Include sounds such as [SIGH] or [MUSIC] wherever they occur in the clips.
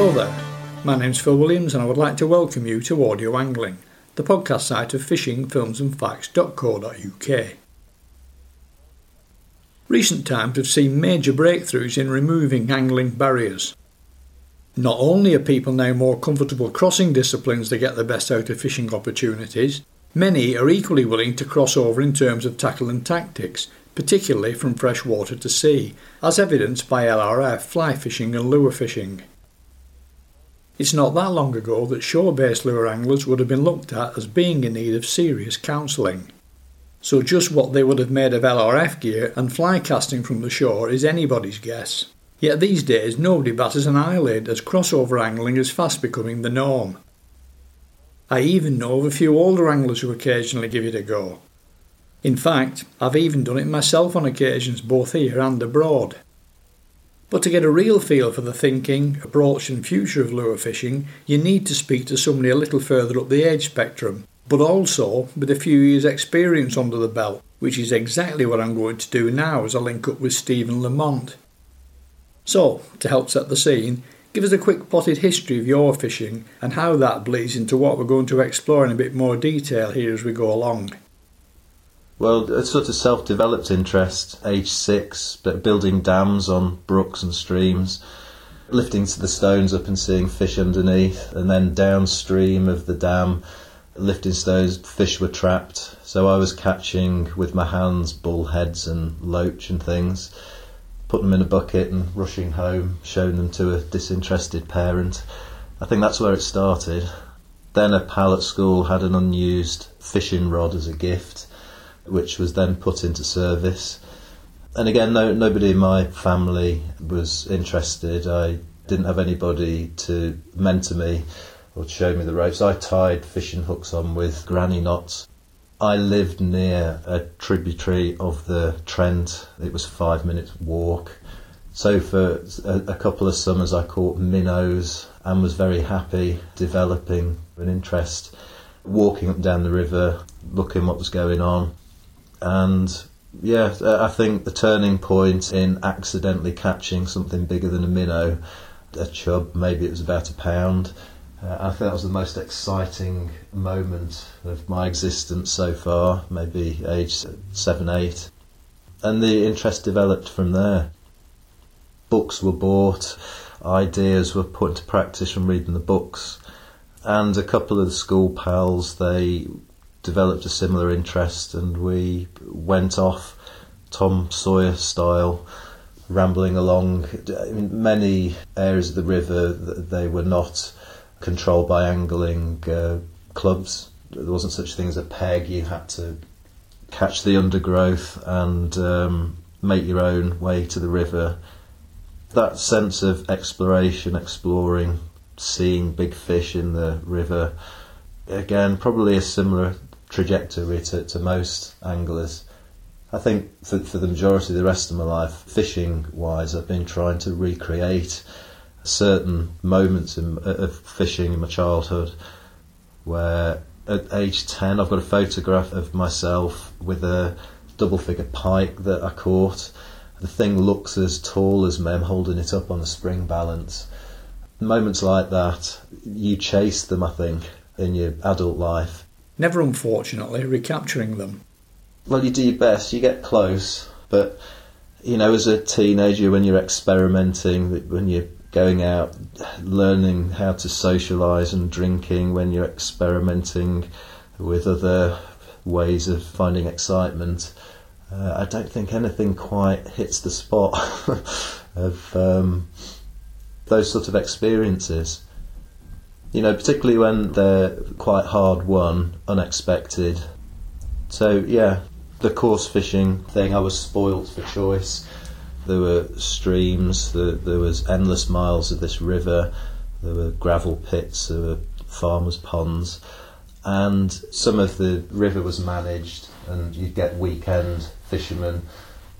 Hello there, my name's Phil Williams and I would like to welcome you to Audio Angling, the podcast site of fishingfilmsandfacts.co.uk. Recent times have seen major breakthroughs in removing angling barriers. Not only are people now more comfortable crossing disciplines to get the best out of fishing opportunities, many are equally willing to cross over in terms of tackle and tactics, particularly from freshwater to sea, as evidenced by LRF fly fishing and lure fishing. It's not that long ago that shore based lure anglers would have been looked at as being in need of serious counselling. So, just what they would have made of LRF gear and fly casting from the shore is anybody's guess. Yet these days, nobody batters an eyelid as crossover angling is fast becoming the norm. I even know of a few older anglers who occasionally give it a go. In fact, I've even done it myself on occasions both here and abroad. But to get a real feel for the thinking, approach, and future of lure fishing, you need to speak to somebody a little further up the age spectrum, but also with a few years' experience under the belt, which is exactly what I'm going to do now as I link up with Stephen Lamont. So, to help set the scene, give us a quick potted history of your fishing and how that bleeds into what we're going to explore in a bit more detail here as we go along. Well, a sort of self-developed interest, age six, but building dams on brooks and streams, lifting the stones up and seeing fish underneath, and then downstream of the dam, lifting stones, fish were trapped. So I was catching with my hands bullheads and loach and things, putting them in a bucket and rushing home, showing them to a disinterested parent. I think that's where it started. Then a pal at school had an unused fishing rod as a gift which was then put into service. And again, no, nobody in my family was interested. I didn't have anybody to mentor me or to show me the ropes. I tied fishing hooks on with granny knots. I lived near a tributary of the Trent. It was a five minutes walk. So for a, a couple of summers, I caught minnows and was very happy developing an interest, walking up and down the river, looking what was going on and yeah, I think the turning point in accidentally catching something bigger than a minnow, a chub, maybe it was about a pound. Uh, I think that was the most exciting moment of my existence so far, maybe age seven, eight. And the interest developed from there. Books were bought, ideas were put into practice from reading the books, and a couple of the school pals, they developed a similar interest, and we went off Tom Sawyer style, rambling along many areas of the river. They were not controlled by angling uh, clubs. There wasn't such a thing as a peg. You had to catch the undergrowth and um, make your own way to the river. That sense of exploration, exploring, seeing big fish in the river, again, probably a similar trajectory to, to most anglers. I think for, for the majority of the rest of my life, fishing wise, I've been trying to recreate certain moments in, of fishing in my childhood where at age 10 I've got a photograph of myself with a double figure pike that I caught. The thing looks as tall as me, I'm holding it up on a spring balance. Moments like that, you chase them, I think, in your adult life never unfortunately recapturing them. Well, you do your best, you get close, but you know, as a teenager, when you're experimenting, when you're going out, learning how to socialise and drinking, when you're experimenting with other ways of finding excitement, uh, I don't think anything quite hits the spot [LAUGHS] of um, those sort of experiences you know, particularly when they're quite hard won, unexpected. So, yeah, the course fishing thing, I was spoilt for choice. There were streams, there, there was endless miles of this river, there were gravel pits, there were farmers' ponds, and some of the river was managed, and you'd get weekend fishermen,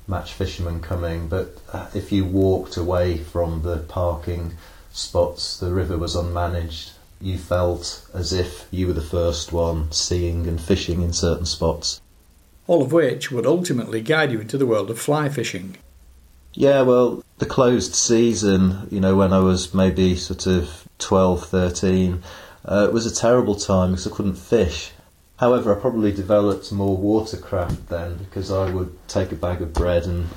match fishermen coming. But uh, if you walked away from the parking spots, the river was unmanaged, you felt as if you were the first one seeing and fishing in certain spots. All of which would ultimately guide you into the world of fly fishing. Yeah, well, the closed season, you know, when I was maybe sort of 12, 13, uh, it was a terrible time because I couldn't fish. However, I probably developed more watercraft then because I would take a bag of bread and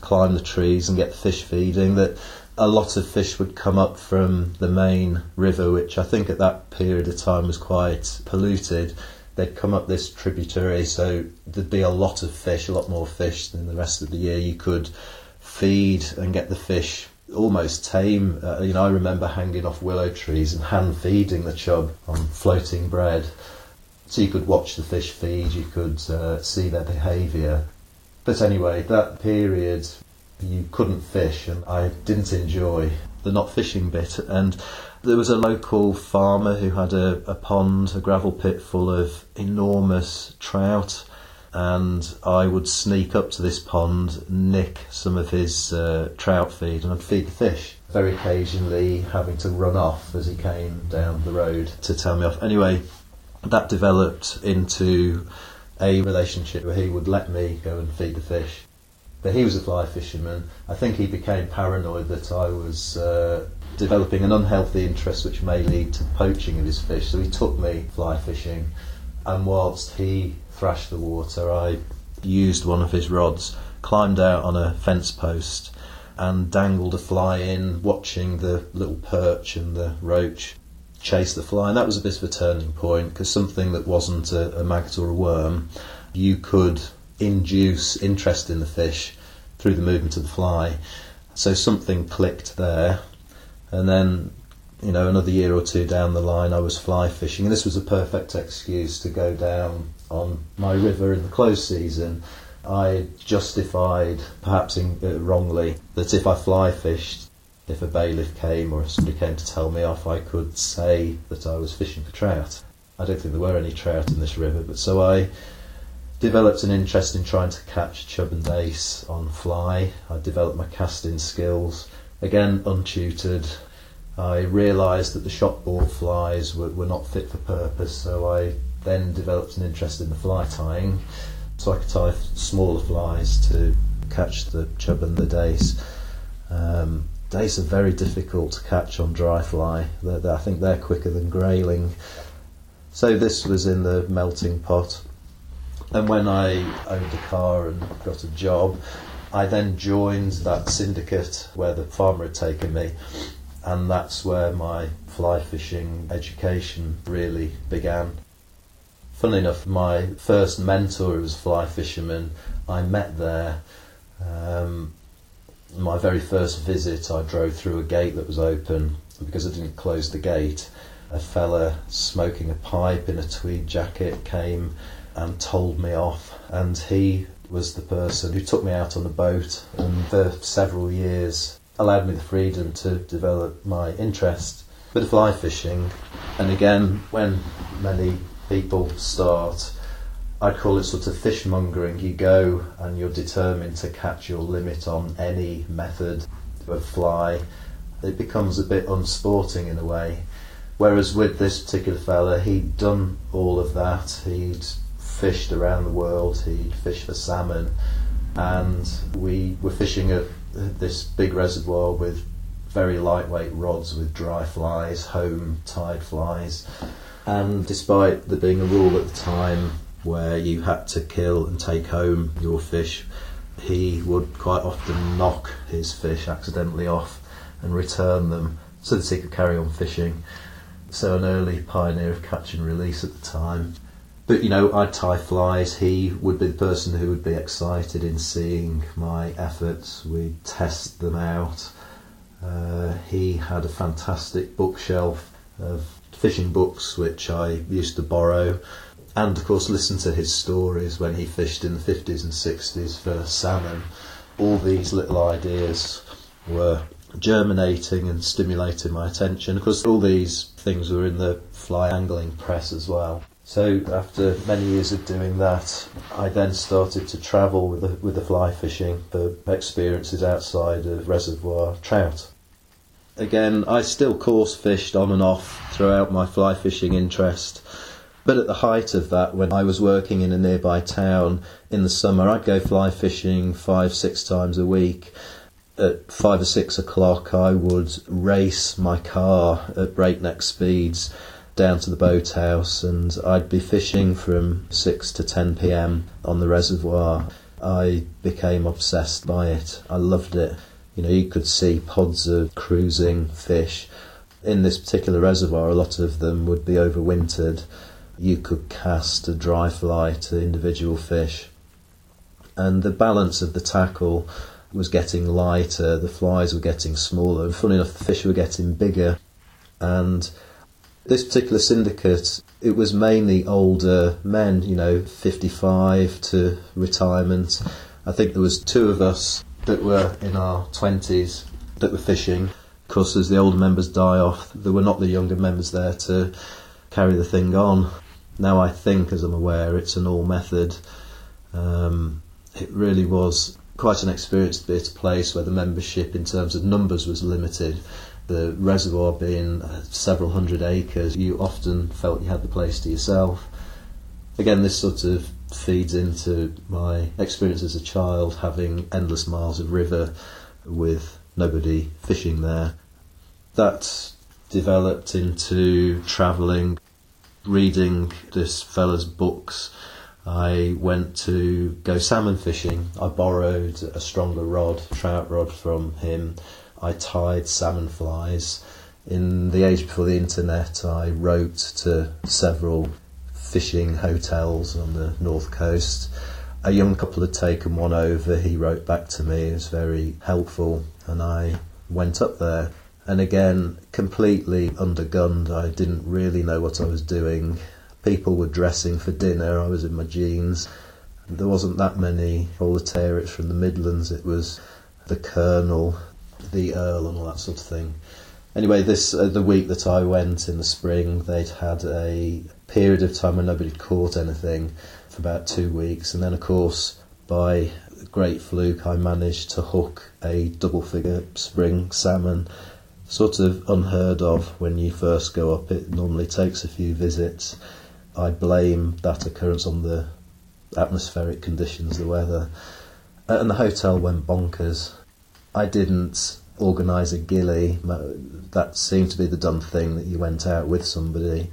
climb the trees and get fish feeding. That a lot of fish would come up from the main river, which I think at that period of time was quite polluted. They'd come up this tributary, so there'd be a lot of fish, a lot more fish than the rest of the year. You could feed and get the fish almost tame. Uh, you know, I remember hanging off willow trees and hand feeding the chub on floating bread. So you could watch the fish feed, you could uh, see their behaviour. But anyway, that period you couldn't fish, and I didn't enjoy the not fishing bit. And there was a local farmer who had a, a pond, a gravel pit full of enormous trout and I would sneak up to this pond, nick some of his uh, trout feed, and I'd feed the fish. Very occasionally, having to run off as he came down the road to tell me off. Anyway, that developed into a relationship where he would let me go and feed the fish. But he was a fly fisherman. I think he became paranoid that I was uh, developing an unhealthy interest which may lead to poaching of his fish, so he took me fly fishing. And whilst he thrashed the water, I used one of his rods, climbed out on a fence post, and dangled a fly in, watching the little perch and the roach chase the fly. And that was a bit of a turning point because something that wasn't a, a maggot or a worm, you could induce interest in the fish through the movement of the fly. So something clicked there, and then you know, another year or two down the line, I was fly fishing, and this was a perfect excuse to go down on my river in the close season. I justified, perhaps in, uh, wrongly, that if I fly fished, if a bailiff came or somebody came to tell me off, I could say that I was fishing for trout. I don't think there were any trout in this river, but so I developed an interest in trying to catch chub and dace on fly. I developed my casting skills, again untutored, I realised that the shot ball flies were, were not fit for purpose, so I then developed an interest in the fly tying, so I could tie smaller flies to catch the chub and the dace. Um, dace are very difficult to catch on dry fly. They're, they're, I think they're quicker than grayling. So this was in the melting pot. And when I owned a car and got a job, I then joined that syndicate where the farmer had taken me and that's where my fly fishing education really began. Funnily enough, my first mentor was a fly fisherman. I met there. Um, my very first visit, I drove through a gate that was open because I didn't close the gate. A fella smoking a pipe in a tweed jacket came and told me off, and he was the person who took me out on the boat. And for several years, allowed me the freedom to develop my interest. Of fly fishing, and again, when many people start, I'd call it sort of fishmongering. You go and you're determined to catch your limit on any method of fly. It becomes a bit unsporting in a way. Whereas with this particular fella, he'd done all of that. He'd fished around the world. He'd fished for salmon, and we were fishing at this big reservoir with very lightweight rods with dry flies, home tied flies. And despite there being a rule at the time where you had to kill and take home your fish, he would quite often knock his fish accidentally off and return them so that he could carry on fishing. So, an early pioneer of catch and release at the time. But you know, I'd tie flies. He would be the person who would be excited in seeing my efforts. We'd test them out. Uh, he had a fantastic bookshelf of fishing books which I used to borrow, and of course listen to his stories when he fished in the 50s and 60s for salmon. All these little ideas were germinating and stimulating my attention. Of course, all these things were in the fly angling press as well. So after many years of doing that, I then started to travel with the, with the fly fishing for experiences outside of reservoir trout. Again, I still course fished on and off throughout my fly fishing interest. But at the height of that, when I was working in a nearby town in the summer, I'd go fly fishing five, six times a week. at five or six o'clock, I would race my car at breakneck speeds down to the boathouse, and I'd be fishing from 6 to 10 pm on the reservoir. I became obsessed by it. I loved it. You know, you could see pods of cruising fish. In this particular reservoir, a lot of them would be overwintered. You could cast a dry fly to individual fish. And the balance of the tackle was getting lighter, the flies were getting smaller, and funny enough, the fish were getting bigger. And this particular syndicate, it was mainly older men, you know, 55 to retirement. I think there was two of us that were in our 20s that were fishing. Of course, as the older members die off, there were not the younger members there to carry the thing on. Now I think, as I'm aware, it's an all method. Um, it really was quite an experience to be at a place where the membership in terms of numbers was limited the reservoir being uh, several hundred acres, you often felt you had the place to yourself. Again, this sort of feeds into my experience as a child having endless miles of river with nobody fishing there. That developed into travelling, reading this fella's books. I went to go salmon fishing. I borrowed a stronger rod, trout rod from him I tied salmon flies. In the age before the internet, I wrote to several fishing hotels on the north coast. A young couple had taken one over. He wrote back to me. It was very helpful, and I went up there. And again, completely undergunned. I didn't really know what I was doing. People were dressing for dinner. I was in my jeans. There wasn't that many proletariats from the Midlands. It was the colonel, the Earl and all that sort of thing. Anyway, this uh, the week that I went in the spring, they'd had a period of time when nobody caught anything for about two weeks, and then of course by great fluke I managed to hook a double figure spring salmon. Sort of unheard of when you first go up. It normally takes a few visits. I blame that occurrence on the atmospheric conditions, the weather. And the hotel went bonkers. I didn't organise a gilly. That seemed to be the done thing that you went out with somebody.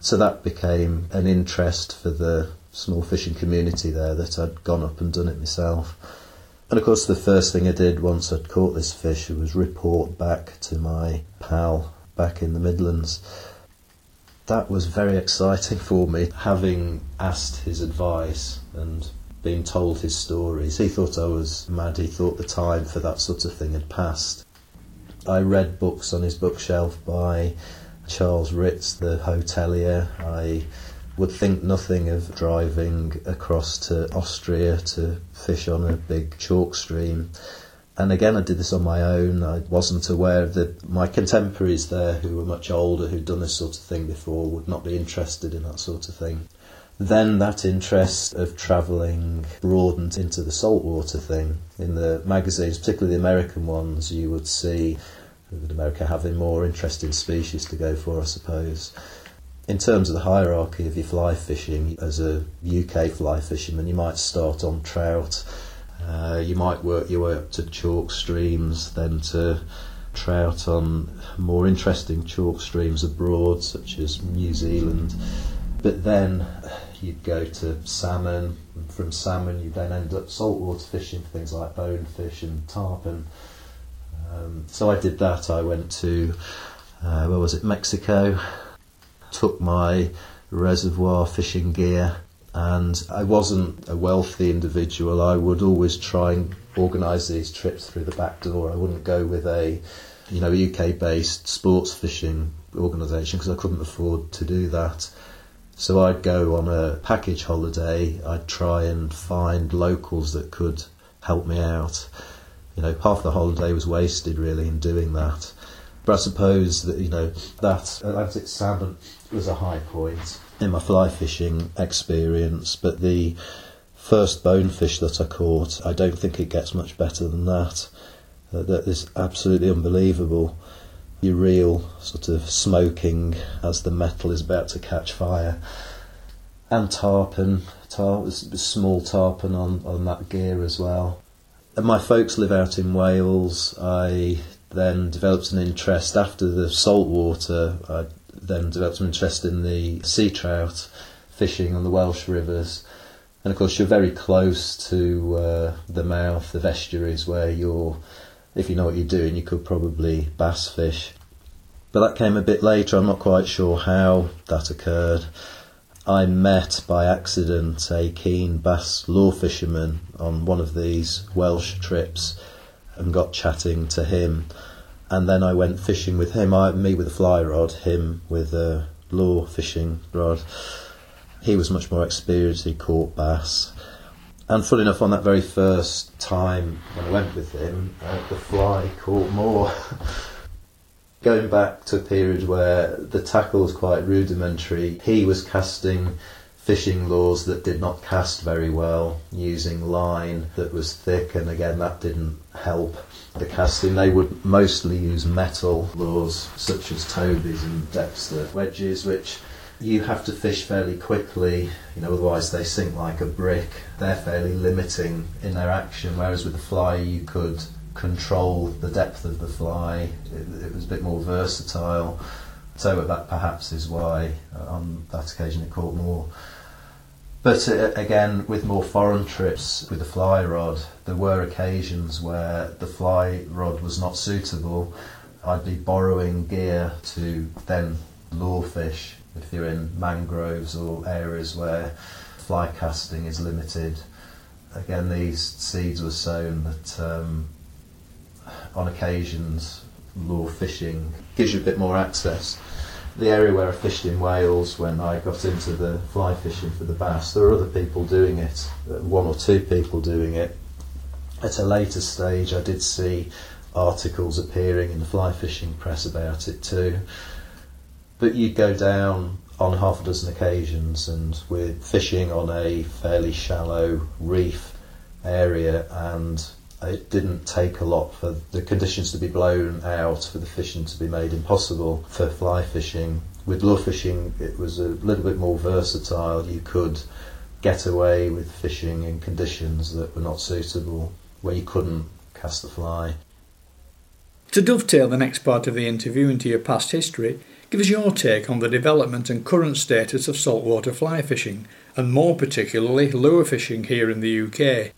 So that became an interest for the small fishing community there that I'd gone up and done it myself. And of course, the first thing I did once I'd caught this fish was report back to my pal back in the Midlands. That was very exciting for me, having asked his advice and being told his stories. He thought I was mad, he thought the time for that sort of thing had passed. I read books on his bookshelf by Charles Ritz, the hotelier. I would think nothing of driving across to Austria to fish on a big chalk stream. And again, I did this on my own. I wasn't aware that my contemporaries there, who were much older, who'd done this sort of thing before, would not be interested in that sort of thing. Then that interest of travelling broadened into the saltwater thing. In the magazines, particularly the American ones, you would see America having more interesting species to go for, I suppose. In terms of the hierarchy of your fly fishing, as a UK fly fisherman, you might start on trout. Uh, you might work your way up to chalk streams, then to trout on more interesting chalk streams abroad, such as New Zealand. But then you'd go to salmon, from salmon you then end up saltwater fishing for things like bonefish and tarpon. Um, so I did that. I went to uh, where was it? Mexico. Took my reservoir fishing gear, and I wasn't a wealthy individual. I would always try and organise these trips through the back door. I wouldn't go with a you know UK based sports fishing organisation because I couldn't afford to do that. So I'd go on a package holiday, I'd try and find locals that could help me out. You know, half the holiday was wasted really in doing that. But I suppose that, you know, that Atlantic salmon was a high point in my fly fishing experience, but the first bonefish that I caught, I don't think it gets much better than that. Uh, that is absolutely unbelievable you reel sort of smoking as the metal is about to catch fire. And tarpon, tar- small tarpon on, on that gear as well. And my folks live out in Wales. I then developed an interest after the saltwater. I then developed an interest in the sea trout fishing on the Welsh rivers. And of course, you're very close to uh, the mouth, the estuaries, where you're, if you know what you're doing, you could probably bass fish. But that came a bit later. I'm not quite sure how that occurred. I met by accident a keen bass lure fisherman on one of these Welsh trips and got chatting to him. And then I went fishing with him. I, me with a fly rod, him with a lure fishing rod. He was much more experienced, he caught bass. And full enough, on that very first time when I went with him, uh, the fly caught more. [LAUGHS] Going back to a period where the tackle was quite rudimentary, he was casting fishing lures that did not cast very well, using line that was thick, and again, that didn't help the casting. They would mostly use metal lures, such as Toby's and Dexter wedges, which you have to fish fairly quickly, you know, otherwise they sink like a brick. They're fairly limiting in their action, whereas with the fly you could control the depth of the fly. It, it was a bit more versatile. So that perhaps is why uh, on that occasion it caught more. But uh, again, with more foreign trips with the fly rod, there were occasions where the fly rod was not suitable. I'd be borrowing gear to then lure fish if you're in mangroves or areas where fly casting is limited. Again, these seeds were sown that um, on occasions lure fishing gives you a bit more access. The area where I fished in Wales when I got into the fly fishing for the bass, there were other people doing it, one or two people doing it. At a later stage, I did see articles appearing in the fly fishing press about it too. But you'd go down on half a dozen occasions, and we're fishing on a fairly shallow reef area, and it didn't take a lot for the conditions to be blown out for the fishing to be made impossible for fly fishing. With lure fishing, it was a little bit more versatile. You could get away with fishing in conditions that were not suitable, where you couldn't cast the fly. To dovetail the next part of the interview into your past history, Give us your take on the development and current status of saltwater fly fishing, and more particularly lure fishing here in the UK.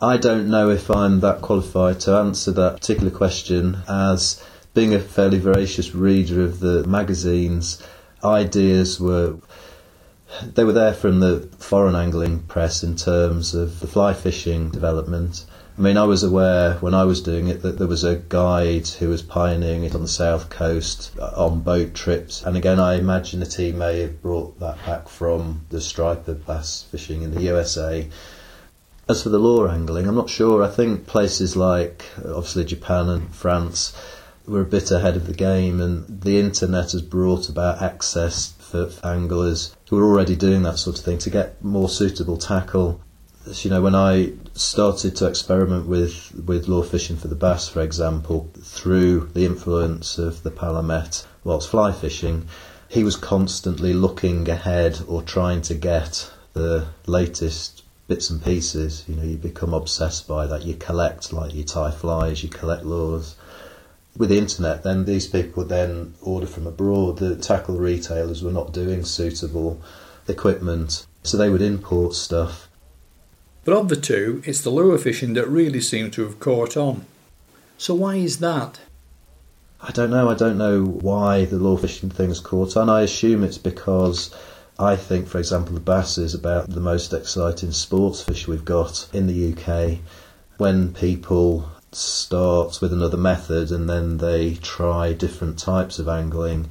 I don't know if I'm that qualified to answer that particular question, as being a fairly voracious reader of the magazines, ideas were they were there from the foreign angling press in terms of the fly fishing development I mean, I was aware when I was doing it that there was a guide who was pioneering it on the south coast uh, on boat trips. And again, I imagine that he may have brought that back from the striper bass fishing in the USA. As for the lure angling, I'm not sure. I think places like uh, obviously Japan and France were a bit ahead of the game, and the internet has brought about access for anglers who are already doing that sort of thing to get more suitable tackle you know, when I started to experiment with, with lure fishing for the bass, for example, through the influence of the Palamet whilst fly fishing, he was constantly looking ahead or trying to get the latest bits and pieces. You know, you become obsessed by that. You collect, like you tie flies, you collect lures. With the internet, then these people then order from abroad. The tackle retailers were not doing suitable equipment, so they would import stuff but of the two, it's the lure fishing that really seems to have caught on. So why is that? I don't know. I don't know why the lure fishing thing's caught on. I assume it's because I think, for example, the bass is about the most exciting sports fish we've got in the UK. When people start with another method and then they try different types of angling,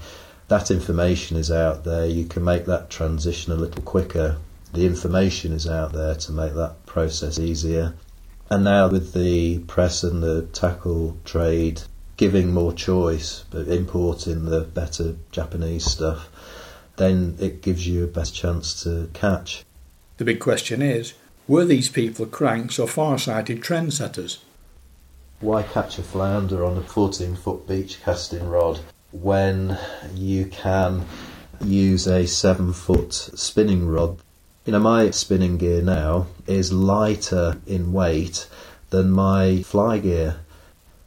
that information is out there. You can make that transition a little quicker the information is out there to make that process easier. And now with the press and the tackle trade giving more choice, but importing the better Japanese stuff, then it gives you a better chance to catch. The big question is were these people cranks or far-sighted trendsetters? Why catch a flounder on a 14 foot beach casting rod when you can use a 7 foot spinning rod you know, my spinning gear now is lighter in weight than my fly gear.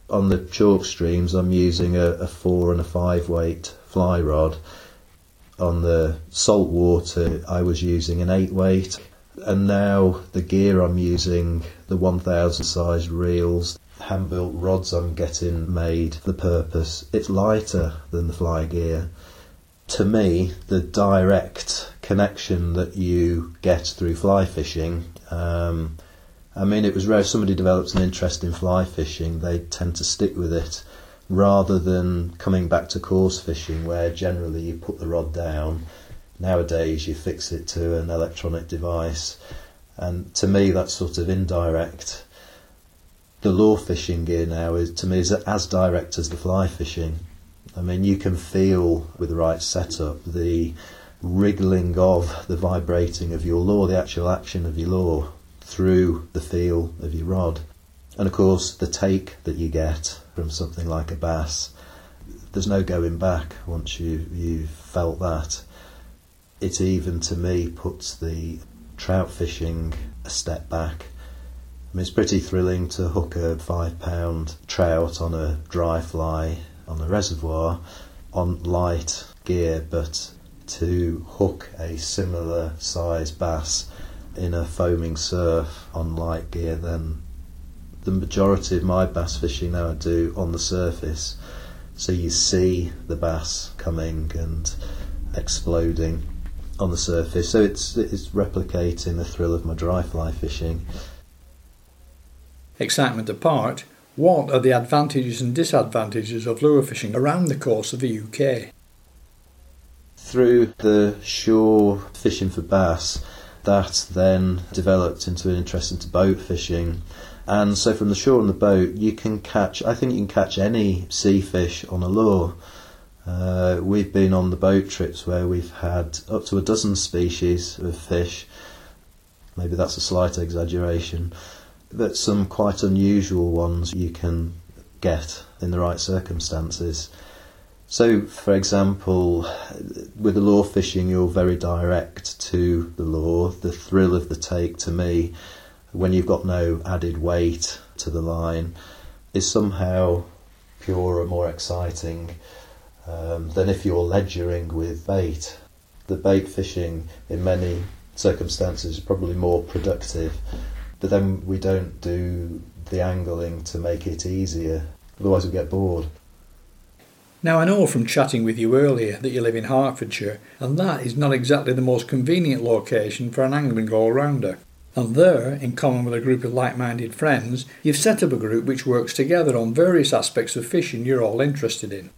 On the chalk streams, I'm using a, a four and a five weight fly rod. On the salt water, I was using an eight weight. And now the gear I'm using, the 1000 size reels, hand built rods I'm getting made for the purpose, it's lighter than the fly gear. To me, the direct connection that you get through fly fishing um, I mean, it was rare if somebody develops an interest in fly fishing, they tend to stick with it rather than coming back to coarse fishing where generally you put the rod down. Nowadays, you fix it to an electronic device, and to me, that's sort of indirect. The lure fishing gear now is to me is as direct as the fly fishing. I mean, you can feel with the right setup the wriggling of the vibrating of your lure, the actual action of your lure through the feel of your rod. And of course, the take that you get from something like a bass, there's no going back once you, you've felt that. It even, to me, puts the trout fishing a step back. I mean, it's pretty thrilling to hook a five pound trout on a dry fly on a reservoir on light gear, but to hook a similar size bass in a foaming surf on light gear than the majority of my bass fishing now I do on the surface. So you see the bass coming and exploding on the surface. So it's it's replicating the thrill of my dry fly fishing. Excitement apart, what are the advantages and disadvantages of lure fishing around the coast of the UK? Through the shore fishing for bass, that then developed into an interest into boat fishing. And so from the shore on the boat, you can catch, I think you can catch any sea fish on a lure. Uh, we've been on the boat trips where we've had up to a dozen species of fish. Maybe that's a slight exaggeration, but some quite unusual ones you can get in the right circumstances. So, for example, with the lure fishing, you're very direct to the lure. The thrill of the take to me, when you've got no added weight to the line, is somehow purer, more exciting um, than if you're ledgering with bait. The bait fishing, in many circumstances, is probably more productive, but then we don't do the angling to make it easier, otherwise, we get bored. Now, I know from chatting with you earlier that you live in Hertfordshire, and that is not exactly the most convenient location for an angling all rounder. And there, in common with a group of like minded friends, you've set up a group which works together on various aspects of fishing you're all interested in.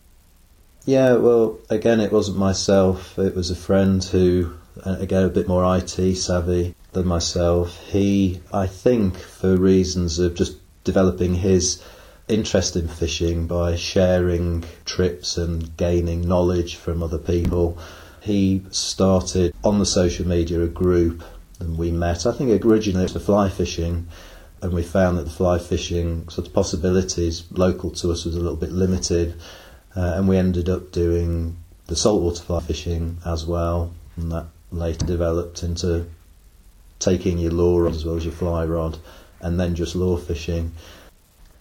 Yeah, well, again, it wasn't myself, it was a friend who, uh, again, a bit more IT savvy than myself. He, I think, for reasons of just developing his interest in fishing by sharing trips and gaining knowledge from other people. He started on the social media a group and we met. I think originally it was for fly fishing and we found that the fly fishing sort of possibilities local to us was a little bit limited uh, and we ended up doing the saltwater fly fishing as well and that later developed into taking your lure rod as well as your fly rod and then just lure fishing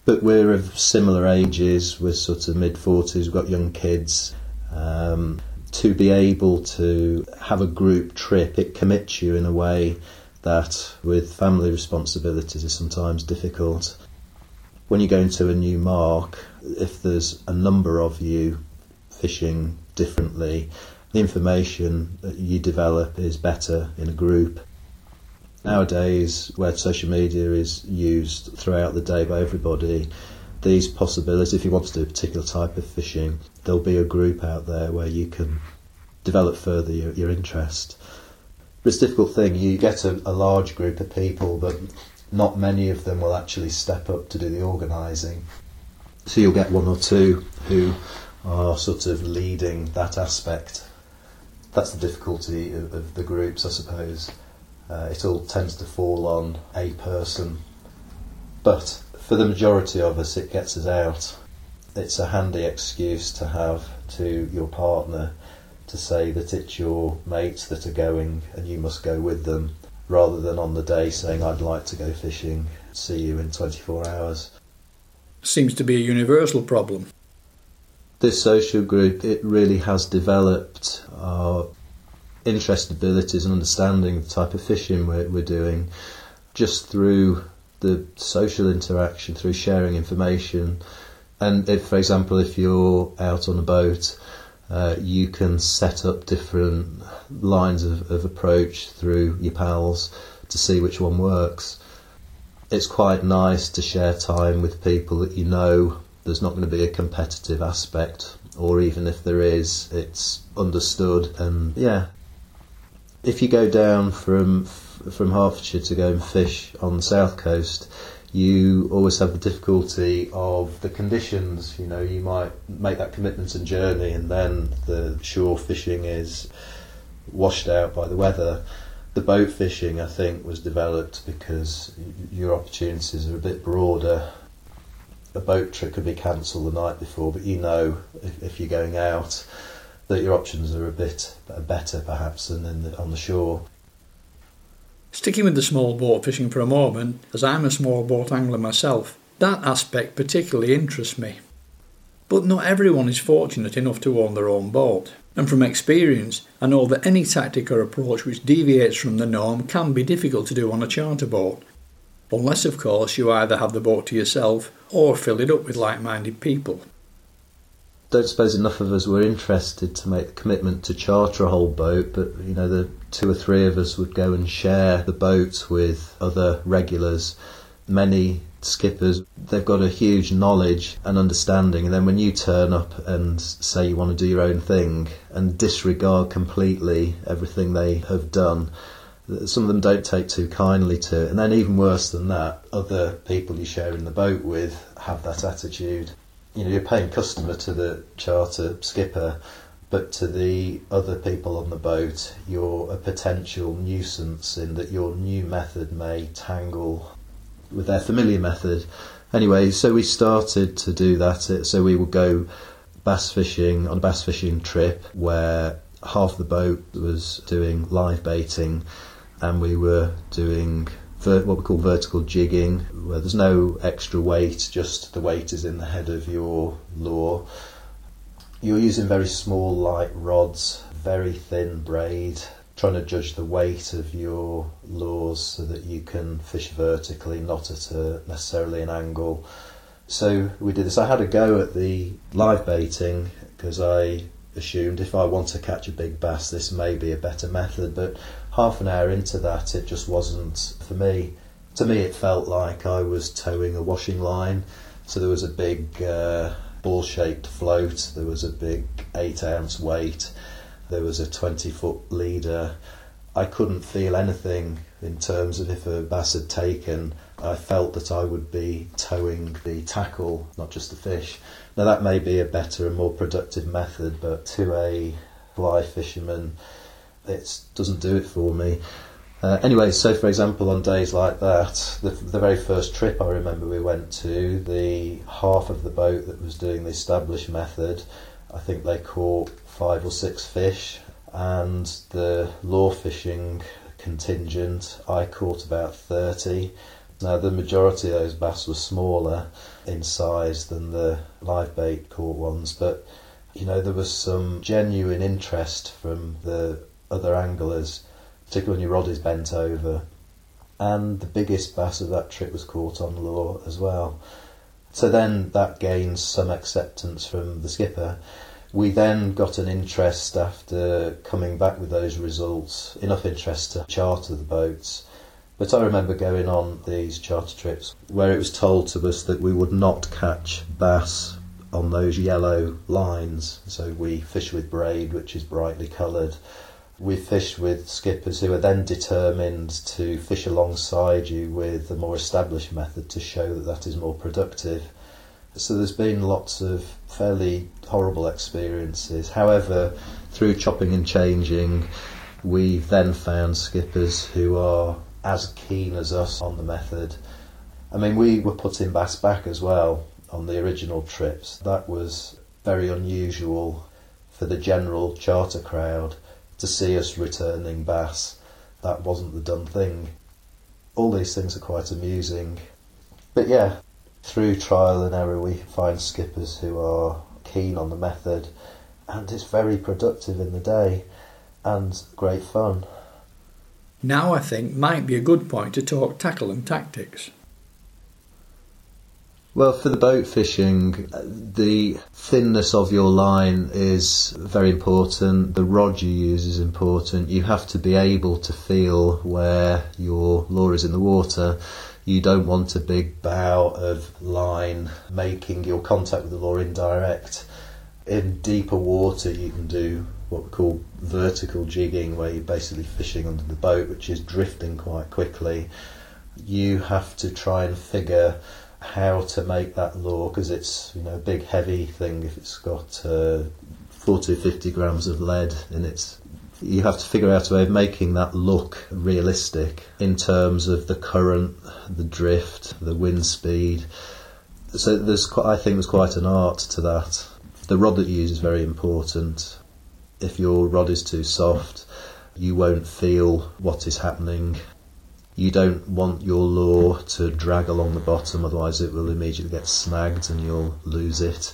but we're of similar ages. We're sort of mid 40s, we've got young kids. Um, to be able to have a group trip, it commits you in a way that with family responsibilities is sometimes difficult. When you go into a new mark, if there's a number of you fishing differently, the information that you develop is better in a group. Nowadays, where social media is used throughout the day by everybody, these possibilities, if you want to do a particular type of fishing, there'll be a group out there where you can develop further your, your interest. But it's a difficult thing. You get a, a large group of people, but not many of them will actually step up to do the organising. So you'll get one or two who are sort of leading that aspect. That's the difficulty of, of the groups, I suppose. Uh, it all tends to fall on a person. But for the majority of us, it gets us out. It's a handy excuse to have to your partner to say that it's your mates that are going and you must go with them. rather than on the day saying, I'd like to go fishing, see you in 24 hours. Seems to be a universal problem. This social group, it really has developed our interest, abilities, and understanding the type of fishing we're, we're doing just through the social interaction, through sharing information. And if, for example, if you're out on a boat, uh, you can set up different lines of, of approach through your pals to see which one works. It's quite nice to share time with people that you know there's not going to be a competitive aspect, or even if there is, it's understood. And yeah, if you go down from from Hertfordshire to go and fish on the south coast, you always have the difficulty of the conditions. You know, you might make that commitment and journey, and then the shore fishing is washed out by the weather. The boat fishing, I think, was developed because your opportunities are a bit broader. A boat trip could be cancelled the night before, but you know if, if you're going out that your options are a bit better perhaps than the, on the shore. Sticking with the small boat fishing for a moment, as I'm a small boat angler myself, that aspect particularly interests me. But not everyone is fortunate enough to own their own boat, and from experience, I know that any tactic or approach which deviates from the norm can be difficult to do on a charter boat, unless, of course, you either have the boat to yourself or fill it up with like minded people don't suppose enough of us were interested to make the commitment to charter a whole boat, but you know, the two or three of us would go and share the boat with other regulars. Many skippers, they've got a huge knowledge and understanding, and then when you turn up and say you want to do your own thing and disregard completely everything they have done, some of them don't take too kindly to it. And then, even worse than that, other people you share in the boat with have that attitude you know, you're paying customer to the charter skipper, but to the other people on the boat, you're a potential nuisance in that your new method may tangle with their familiar method. Anyway, so we started to do that. Uh, so we would go bass fishing on a bass fishing trip where half the boat was doing live baiting and we were doing what we call vertical jigging, where there's no extra weight, just the weight is in the head of your lure. You're using very small, light rods, very thin braid, trying to judge the weight of your lures so that you can fish vertically, not at a, necessarily an angle. So we did this. I had a go at the live baiting because I assumed if I want to catch a big bass, this may be a better method. But half an hour into that, it just wasn't for me. To me, it felt like I was towing a washing line. So there was a big uh, ball shaped float, there was a big 8 ounce weight, there was a 20 foot leader. I couldn't feel anything in terms of if a bass had taken. I felt that I would be towing the tackle, not just the fish. Now, that may be a better and more productive method, but to a fly fisherman, it doesn't do it for me. Uh, anyway, so for example, on days like that, the, the very first trip I remember we went to, the half of the boat that was doing the established method, I think they caught five or six fish, and the lure fishing contingent, I caught about 30. Now, the majority of those bass were smaller in size than the live bait caught ones, but you know, there was some genuine interest from the other anglers, particularly when your rod is bent over. And the biggest bass of that trip was caught on lure as well. So then that gains some acceptance from the skipper. We then got an interest after coming back with those results, enough interest to charter the boats but I remember going on these charter trips where it was told to us that we would not catch bass on those yellow lines. So we fish with braid, which is brightly coloured. We fish with skippers who are then determined to fish alongside you with a more established method to show that that is more productive. So there's been lots of fairly horrible experiences. However, through chopping and changing, we've then found skippers who are as keen as us on the method. I mean, we were putting bass back as well on the original trips. That was very unusual for the general charter crowd to see us returning bass. that wasn't the done thing. All these things are quite amusing. But yeah, through trial and error, we find skippers who are keen on the method, and it's very productive in the day and great fun. Now I think might be a good point to talk tackle and tactics. Well, for the boat fishing, uh, the thinness of your line is very important. The rod you use is important. You have to be able to feel where your lure is in the water. You don't want a big bow of line making your contact with the lure indirect. In deeper water, you can do what we call vertical jigging, where you're basically fishing under the boat, which is drifting quite quickly. You have to try and figure how to make that lure because it's you know a big heavy thing. If it's got uh, 40 50 grams of lead in it you have to figure out a way of making that look realistic in terms of the current the drift the wind speed. So there's quite, I think there's quite an art to that. The rod that you use is very important. If your rod is too soft you won't feel what is happening you don't want your lure to drag along the bottom, otherwise it will immediately get snagged and you'll lose it.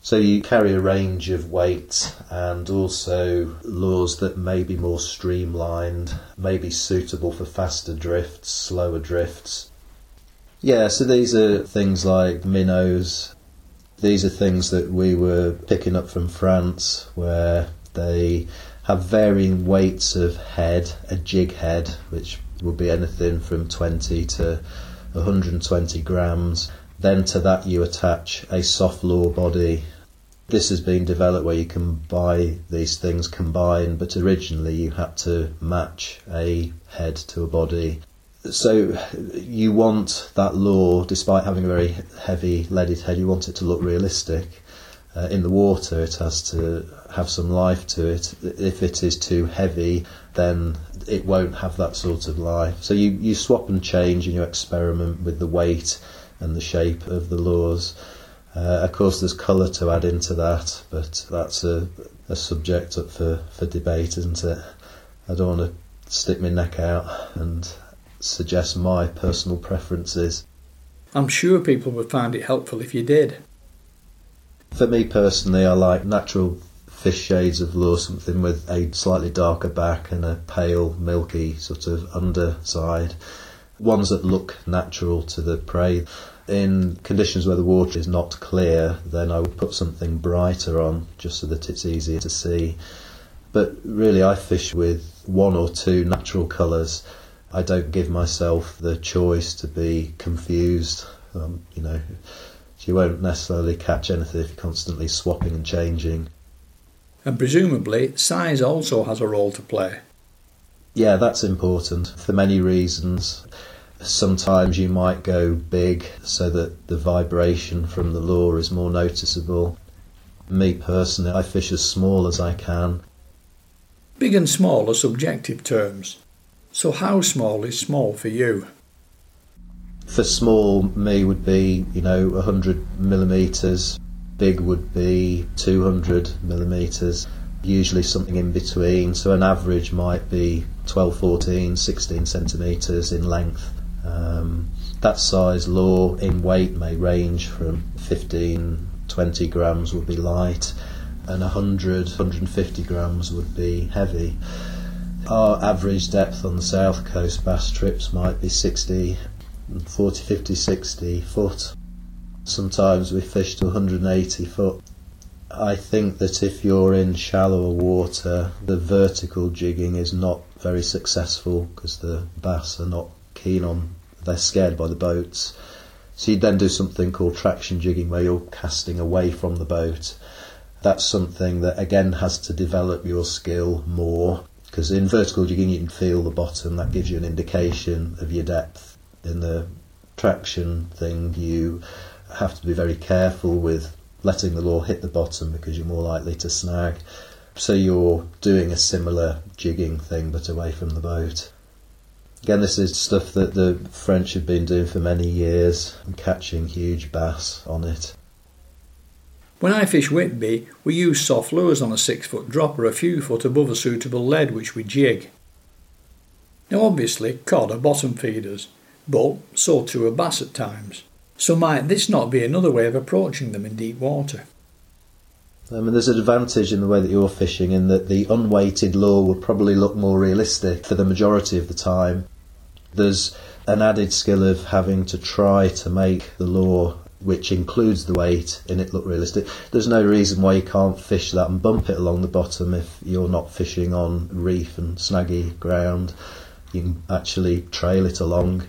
So you carry a range of weights and also lures that may be more streamlined, may be suitable for faster drifts, slower drifts. Yeah, so these are things like minnows. These are things that we were picking up from France where they have varying weights of head, a jig head, which will be anything from 20 to 120 grams. Then to that you attach a soft lure body. This has been developed where you can buy these things combined, but originally you had to match a head to a body. So you want that lure, despite having a very heavy leaded head, you want it to look realistic. Uh, in the water, it has to have some life to it. If it is too heavy, then it won't have that sort of life. So you, you swap and change and you experiment with the weight and the shape of the lures. Uh, of course, there's colour to add into that, but that's a, a subject up for, for debate, isn't it? I don't want to stick my neck out and suggest my personal preferences. I'm sure people would find it helpful if you did. For me personally, I like natural fish shades of lure, something with a slightly darker back and a pale, milky sort of underside. Ones that look natural to the prey. In conditions where the water is not clear, then I would put something brighter on just so that it's easier to see. But really, I fish with one or two natural colours. I don't give myself the choice to be confused. Um, you know, you won't necessarily catch anything if you're constantly swapping and changing. And presumably, size also has a role to play. Yeah, that's important for many reasons. Sometimes you might go big so that the vibration from the lure is more noticeable. Me personally, I fish as small as I can. Big and small are subjective terms. So, how small is small for you? For small, me would be, you know, 100 millimetres, big would be 200 millimeters, usually something in between. So an average might be 12, 14, 16 centimeters in length. Um, that size lure in weight may range from 15, 20 grams would be light, and 100, 150 grams would be heavy. Our average depth on the south coast bass trips might be 60, 40, 50, 60 foot. Sometimes we fish to 180 foot. I think that if you're in shallower water, the vertical jigging is not very successful because the bass are not keen on, they're scared by the boats. So you then do something called traction jigging where you're casting away from the boat. That's something that again has to develop your skill more because in vertical jigging you can feel the bottom, that gives you an indication of your depth. In the traction thing, you have to be very careful with letting the lure hit the bottom because you're more likely to snag. So you're doing a similar jigging thing but away from the boat. Again, this is stuff that the French have been doing for many years and catching huge bass on it. When I fish Whitby, we use soft lures on a six foot drop or a few foot above a suitable lead which we jig. Now, obviously, cod are bottom feeders, but so too are bass at times. So, might this not be another way of approaching them in deep water? I mean, there's an advantage in the way that you're fishing in that the unweighted lure would probably look more realistic for the majority of the time. There's an added skill of having to try to make the lure, which includes the weight, in it look realistic. There's no reason why you can't fish that and bump it along the bottom if you're not fishing on reef and snaggy ground you can actually trail it along.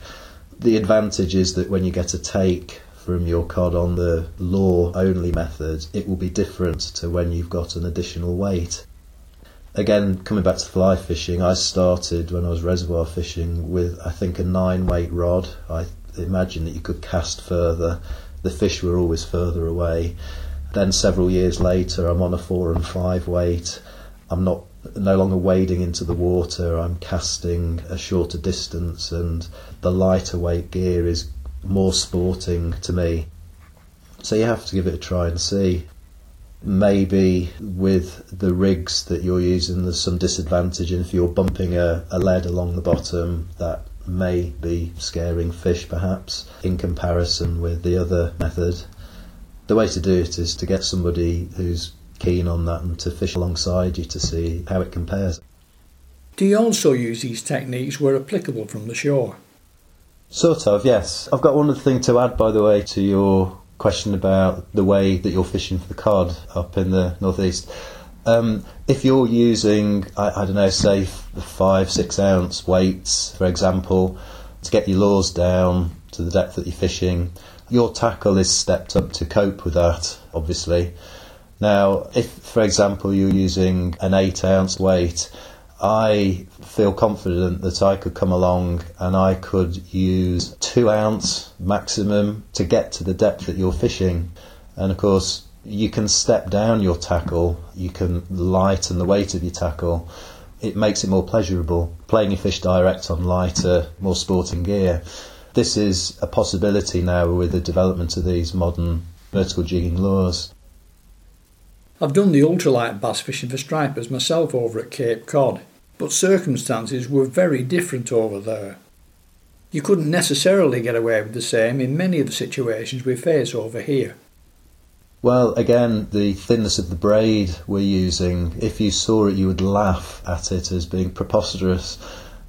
The advantage is that when you get a take from your cod on the lure only method, it will be different to when you've got an additional weight. Again, coming back to fly fishing, I started when I was reservoir fishing with I think a nine weight rod. I imagine that you could cast further. The fish were always further away. Then several years later, I'm on a four and five weight. I'm not no longer wading into the water, I'm casting a shorter distance, and the lighter weight gear is more sporting to me. So you have to give it a try and see. Maybe with the rigs that you're using, there's some disadvantage, and if you're bumping a, a lead along the bottom, that may be scaring fish perhaps in comparison with the other method. The way to do it is to get somebody who's keen on that and to fish alongside you to see how it compares. Do you also use these techniques where applicable from the shore? Sort of, yes. I've got one other thing to add, by the way, to your question about the way that you're fishing for the cod up in the northeast. Um, if you're using, I, I, don't know, say five, six ounce weights, for example, to get your lures down to the depth that you're fishing, your tackle is stepped up to cope with that, obviously. Now, if, for example, you're using an 8 ounce weight, I feel confident that I could come along and I could use 2 ounce maximum to get to the depth that you're fishing. And of course, you can step down your tackle, you can lighten the weight of your tackle. It makes it more pleasurable playing your fish direct on lighter, more sporting gear. This is a possibility now with the development of these modern vertical jigging lures. I've done the ultralight bass fishing for stripers myself over at Cape Cod, but circumstances were very different over there. You couldn't necessarily get away with the same in many of the situations we face over here. Well, again, the thinness of the braid we're using, if you saw it, you would laugh at it as being preposterous.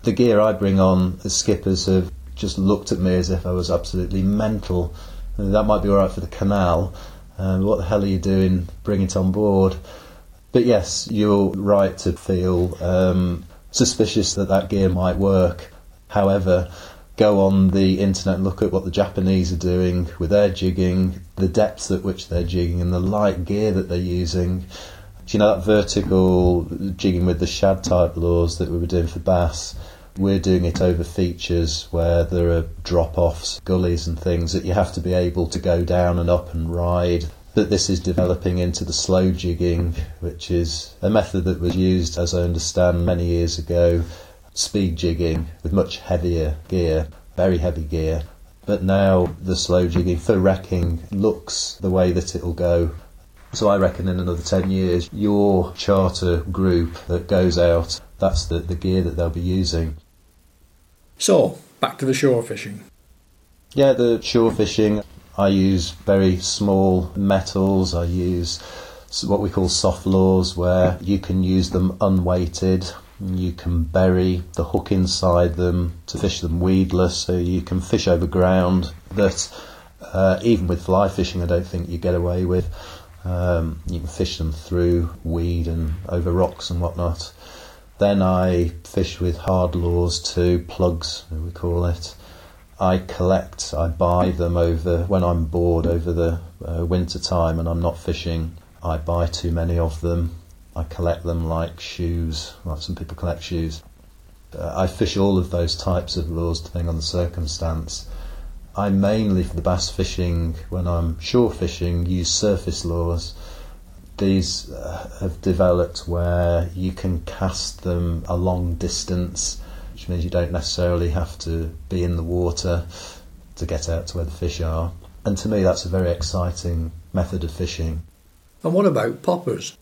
The gear I bring on, the skippers have just looked at me as if I was absolutely mental. that might be alright for the canal, um, what the hell are you doing? Bring it on board. But yes, you're right to feel um, suspicious that that gear might work. However, go on the internet and look at what the Japanese are doing with their jigging, the depths at which they're jigging, and the light gear that they're using. Do you know that vertical jigging with the shad type lures that we were doing for bass? We're doing it over features where there are drop offs, gullies, and things that you have to be able to go down and up and ride. But this is developing into the slow jigging, which is a method that was used, as I understand, many years ago, speed jigging with much heavier gear, very heavy gear. But now the slow jigging for wrecking looks the way that it'll go. So I reckon in another 10 years, your charter group that goes out, that's the, the gear that they'll be using. So, back to the shore fishing. Yeah, the shore fishing, I use very small metals. I use what we call soft lures, where you can use them unweighted. You can bury the hook inside them to fish them weedless, so you can fish over ground that uh, even with fly fishing, I don't think you get away with. Um, you can fish them through weed and over rocks and whatnot. Then I fish with hard lures too, plugs we call it. I collect, I buy them over when I'm bored over the uh, winter time and I'm not fishing. I buy too many of them. I collect them like shoes, like some people collect shoes. Uh, I fish all of those types of lures depending on the circumstance. I mainly, for the bass fishing, when I'm shore fishing, use surface lures these uh, have developed where you can cast them a long distance, which means you don't necessarily have to be in the water to get out to where the fish are. And to me, that's a very exciting method of fishing. And what about poppers?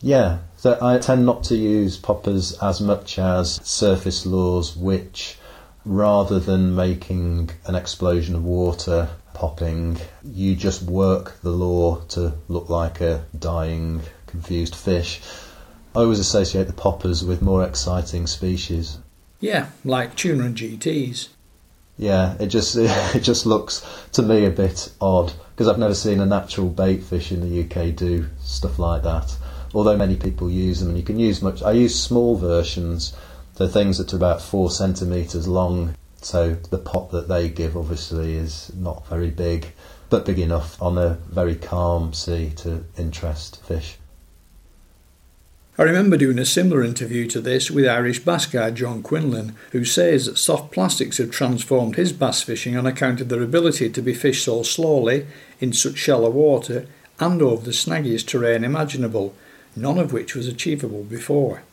Yeah, so I tend not to use poppers as much as surface lures, which rather than making an explosion of water popping, you just work the lure to look like a dying, confused fish. I always associate the poppers with more exciting species. Yeah, like tuna and GTs. Yeah, it just [LAUGHS] it just looks to me a bit odd because I've never seen a natural bait fish in the UK do stuff like that. Although many people use them, and you can use much. I use small versions, so things that are about four centimeters long. So the pot that they give obviously is not very big, but big enough on a very calm sea to interest fish. I remember doing a similar interview to this with Irish bass guy John Quinlan, who says that soft plastics have transformed his bass fishing on account of their ability to be fished so slowly, in such shallow water, and over the snaggiest terrain imaginable, none of which was achievable before.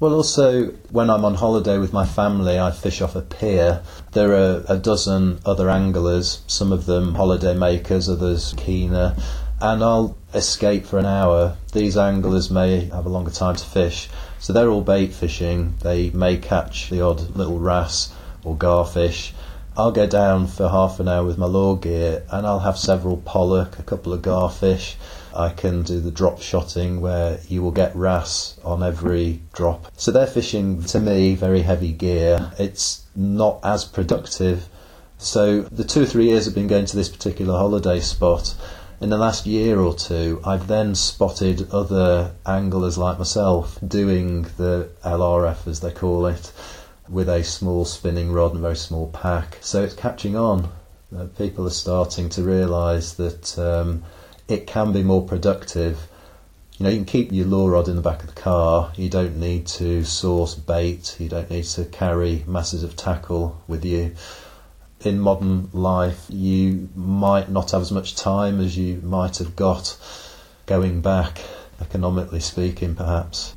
Well, also, when I'm on holiday with my family, I fish off a pier. There are a dozen other anglers, some of them holiday makers, others keener, and I'll escape for an hour. These anglers may have a longer time to fish, so they're all bait fishing. They may catch the odd little wrasse or garfish. I'll go down for half an hour with my lure gear and I'll have several pollock, a couple of garfish. I can do the drop shotting where you will get wrasse on every drop. So they're fishing to me very heavy gear. It's not as productive. So the two or three years I've been going to this particular holiday spot, in the last year or two, I've then spotted other anglers like myself doing the LRF, as they call it, with a small spinning rod and a very small pack. So it's catching on. Uh, people are starting to realise that um, it can be more productive. You know, you can keep your lure rod in the back of the car. You don't need to source bait. You don't need to carry masses of tackle with you in modern life, you might not have as much time as you might have got going back, economically speaking, perhaps.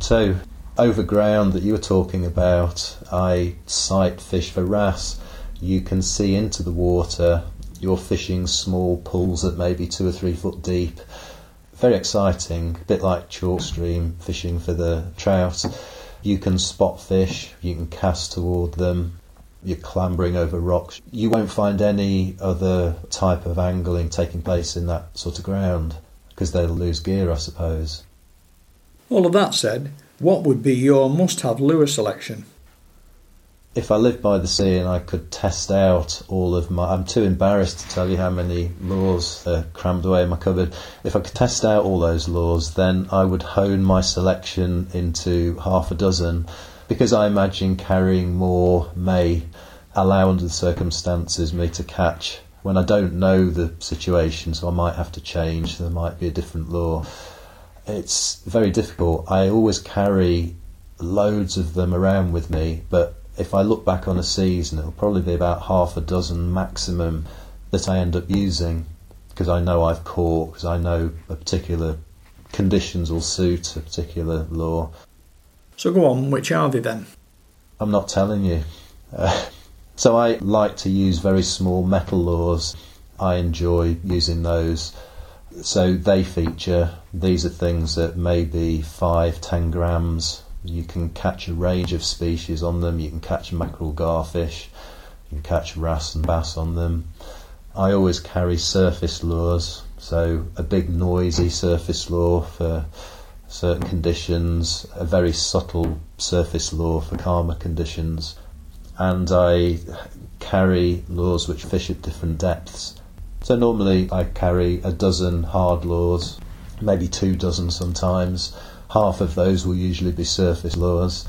So, over ground that you were talking about, I sight fish for wrasse. You can see into the water. You're fishing small pools that may be two or three foot deep. Very exciting, a bit like chalk stream fishing for the trout. You can spot fish, you can cast toward them, you're clambering over rocks. You won't find any other type of angling taking place in that sort of ground because they'll lose gear, I suppose. All of that said, what would be your must have lure selection? If I lived by the sea and I could test out all of my. I'm too embarrassed to tell you how many lures are crammed away in my cupboard. If I could test out all those lures, then I would hone my selection into half a dozen because I imagine carrying more may allow under the circumstances me to catch when I don't know the situation, so I might have to change. There might be a different lure. It's very difficult. I always carry loads of them around with me, but if I look back on a season, it'll probably be about half a dozen maximum that I end up using because I know I've caught, because I know a particular conditions will suit a particular lure. So go on, which are they then? I'm not telling you. Uh, so I like to use very small metal lures. I enjoy using those. So they feature, these are things that may be 5, 10 grams. You can catch a range of species on them. You can catch mackerel, garfish. You can catch wrasse and bass on them. I always carry surface lures. So a big noisy surface lure for certain conditions, a very subtle surface lure for calmer conditions and I carry lures which fish at different depths. So normally I carry a dozen hard lures, maybe two dozen sometimes. Half of those will usually be surface lures.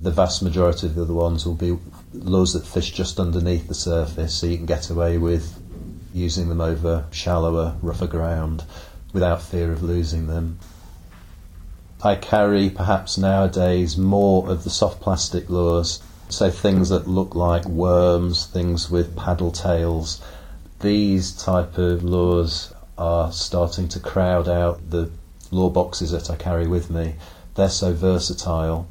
The vast majority of the other ones will be lures that fish just underneath the surface, so you can get away with using them over shallower, rougher ground without fear of losing them. I carry perhaps nowadays more of the soft plastic lures so things that look like worms, things with paddle tails, these type of lures are starting to crowd out the lure boxes that I carry with me. They're so versatile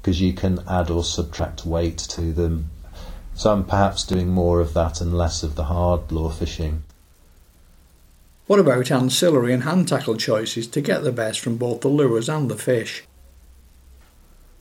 because you can add or subtract weight to them. So I'm perhaps doing more of that and less of the hard lure fishing. What about ancillary and hand tackle choices to get the best from both the lures and the fish?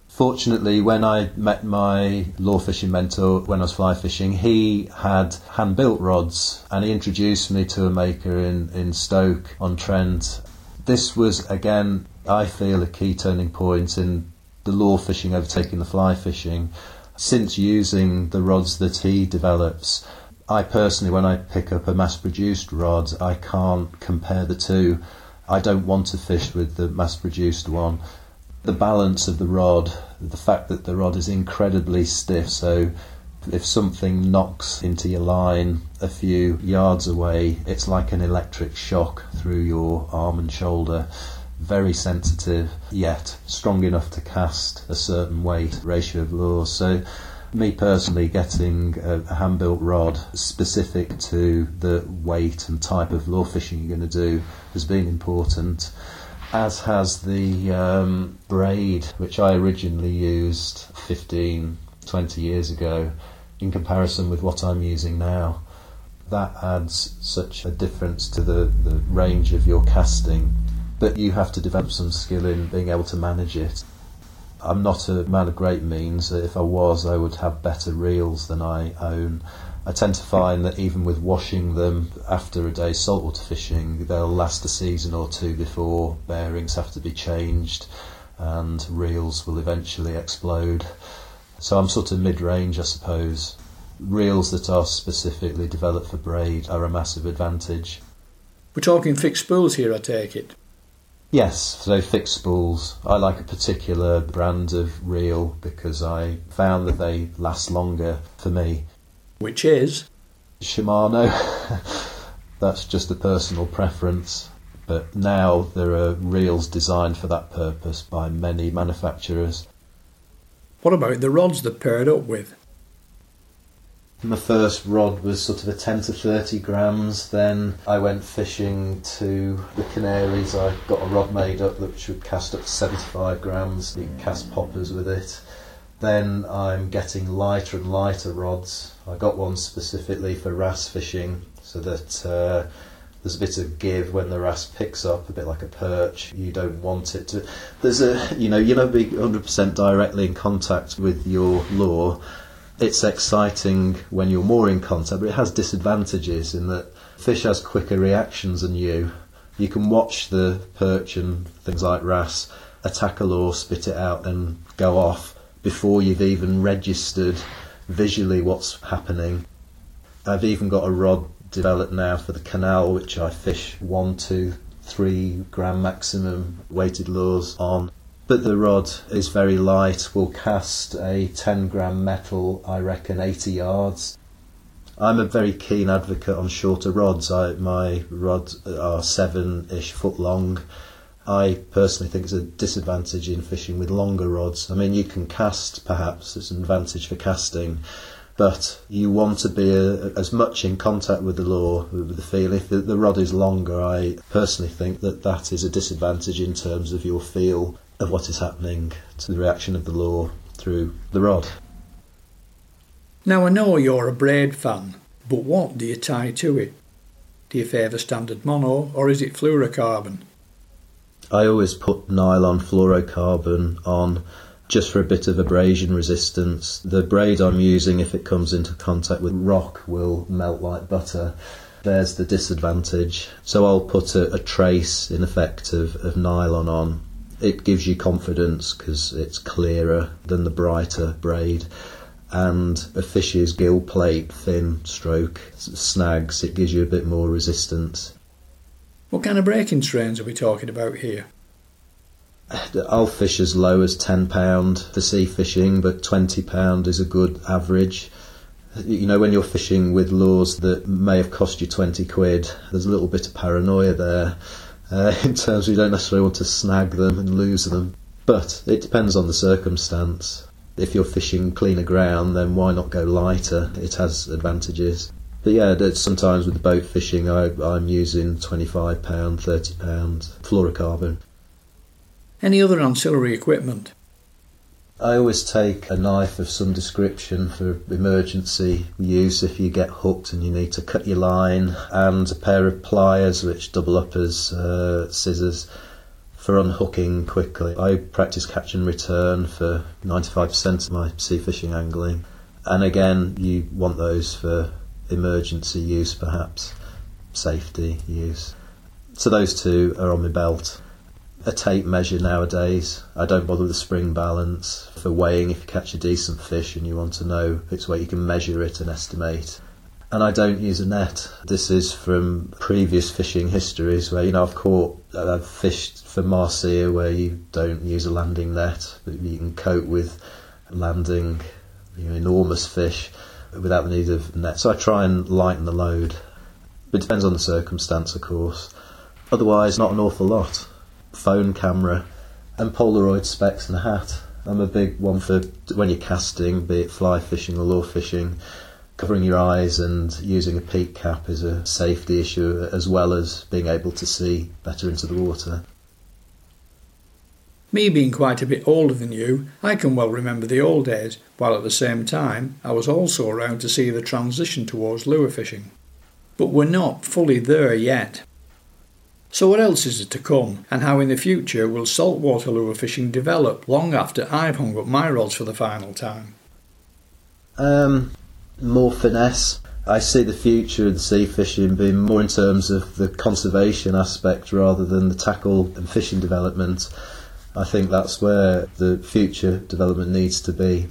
Fortunately, when I met my lure fishing mentor when I was fly fishing, he had hand built rods and he introduced me to a maker in, in Stoke on Trent. This was, again, I feel a key turning point in the lure fishing overtaking the fly fishing. Since using the rods that he develops, I personally, when I pick up a mass produced rod, I can't compare the two. I don't want to fish with the mass produced one the balance of the rod, the fact that the rod is incredibly stiff, so if something knocks into your line a few yards away, it's like an electric shock through your arm and shoulder. Very sensitive, yet strong enough to cast a certain weight ratio of lures. So, me personally, getting a hand built rod specific to the weight and type of lure fishing you're going to do has been important as has the um, braid, which I originally used 15, 20 years ago, in comparison with what I'm using now. That adds such a difference to the, the range of your casting, but you have to develop some skill in being able to manage it. I'm not a man of great means. If I was, I would have better reels than I own. I tend to find that even with washing them after a day's saltwater fishing, they'll last a season or two before bearings have to be changed and reels will eventually explode. So I'm sort of mid range, I suppose. Reels that are specifically developed for braid are a massive advantage. We're talking fixed spools here, I take it. Yes, so fixed spools. I like a particular brand of reel because I found that they last longer for me which is Shimano. [LAUGHS] That's just a personal preference. But now there are reels designed for that purpose by many manufacturers. What about the rods they're paired up with? My first rod was sort of a 10 to 30 grams. Then I went fishing to the Canaries. I got a rod made up which would cast up to 75 grams. You can cast poppers with it. Then I'm getting lighter and lighter rods. I got one specifically for wrasse fishing so that uh, there's a bit of give when the wrasse picks up, a bit like a perch. You don't want it to. There's a, you know, you're not being 100% directly in contact with your lure. It's exciting when you're more in contact, but it has disadvantages in that fish has quicker reactions than you. You can watch the perch and things like wrasse attack a lure, spit it out, and go off before you've even registered visually what's happening. I've even got a rod developed now for the canal, which I fish one, two, three gram maximum weighted lures on. But the rod is very light, will cast a 10 gram metal, I reckon 80 yards. I'm a very keen advocate on shorter rods. I, my rods are seven ish foot long I personally think it's a disadvantage in fishing with longer rods. I mean, you can cast, perhaps, it's an advantage for casting, but you want to be a, as much in contact with the lure, with the feel. If the, the rod is longer, I personally think that that is a disadvantage in terms of your feel of what is happening to the reaction of the lure through the rod. Now, I know you're a braid fan, but what do you tie to it? Do you favour standard mono or is it fluorocarbon? I always put nylon fluorocarbon on just for a bit of abrasion resistance. The braid I'm using, if it comes into contact with rock, will melt like butter. There's the disadvantage. So I'll put a, a trace, in effect, of, of nylon on. It gives you confidence because it's clearer than the brighter braid. And a fish's gill plate, thin stroke, snags, it gives you a bit more resistance. What kind of breaking strains are we talking about here? I'll fish as low as £10 for sea fishing, but £20 is a good average. You know, when you're fishing with lures that may have cost you 20 quid, there's a little bit of paranoia there uh, [LAUGHS] in terms of you don't necessarily want to snag them and lose them. But it depends on the circumstance. If you're fishing cleaner ground, then why not go lighter? It has advantages. But yeah, sometimes with boat fishing, I, I'm using £25, £30 fluorocarbon. Any other ancillary equipment? I always take a knife of some description for emergency use if you get hooked and you need to cut your line, and a pair of pliers which double up as uh, scissors for unhooking quickly. I practice catch and return for 95% of my sea fishing angling, and again, you want those for emergency use perhaps, safety use. So those two are on my belt a tape measure nowadays. I don't bother with the spring balance for weighing if you catch a decent fish and you want to know its weight, you can measure it and estimate. And I don't use a net. This is from previous fishing histories where, you know, I've caught, I've fished for mahseer where you don't use a landing net, but you can cope with landing you know, enormous fish without the need of net. So I try and lighten the load. But it depends on the circumstance, of course. Otherwise, not an awful lot phone camera, and Polaroid specs and a hat. I'm a big one for when you're casting, be it fly fishing or lure fishing. Covering your eyes and using a peak cap is a safety issue as well as being able to see better into the water. Me being quite a bit older than you, I can well remember the old days, while at the same time I was also around to see the transition towards lure fishing. But we're not fully there yet. So, what else is it to come, and how in the future will saltwater lure fishing develop long after I've hung up my rods for the final time? Um, more finesse. I see the future of the sea fishing being more in terms of the conservation aspect rather than the tackle and fishing development. I think that's where the future development needs to be.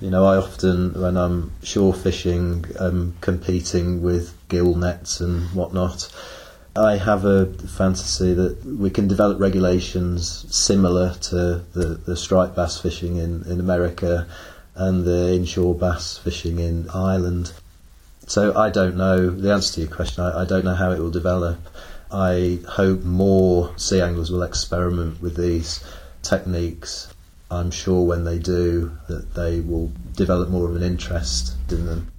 You know, I often, when I'm shore fishing, am competing with gill nets and whatnot I have a fantasy that we can develop regulations similar to the, the striped bass fishing in, in America and the inshore bass fishing in Ireland. So I don't know the answer to your question. I, I don't know how it will develop. I hope more sea anglers will experiment with these techniques. I'm sure when they do that they will develop more of an interest in them.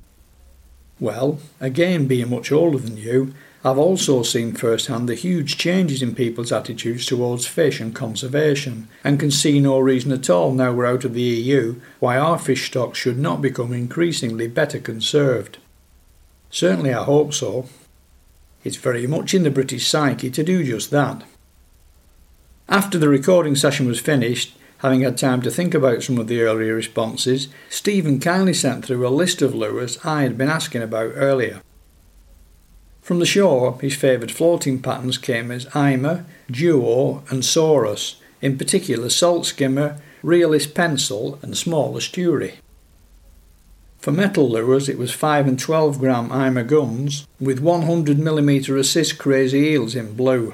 Well, again, being much older than you, I've also seen firsthand the huge changes in people's attitudes towards fish and conservation, and can see no reason at all now we're out of the EU why our fish stocks should not become increasingly better conserved. Certainly, I hope so. It's very much in the British psyche to do just that. After the recording session was finished, having had time to think about some of the earlier responses, Stephen kindly sent through a list of lures I had been asking about earlier. From the shore, his favoured floating patterns came as Ima, Duo, and Saurus, in particular Salt Skimmer, Realis Pencil, and small estuary. For metal lures, it was 5 and 12 gram Ima guns with 100mm assist crazy eels in blue.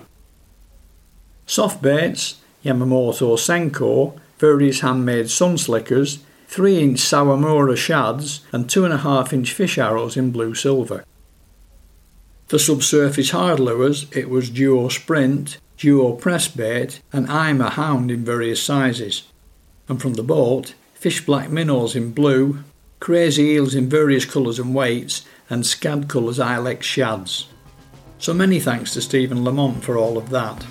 Soft baits, Yamamoto Senko, various handmade sun slickers, 3 inch Sawamura shads, and 2.5 inch fish arrows in blue silver. For subsurface hard lures, it was Duo Sprint, Duo Press Bait, and Ima Hound in various sizes. And from the boat, fish black minnows in blue, crazy eels in various colours and weights, and scad colours Illex shads. So many thanks to Stephen Lamont for all of that.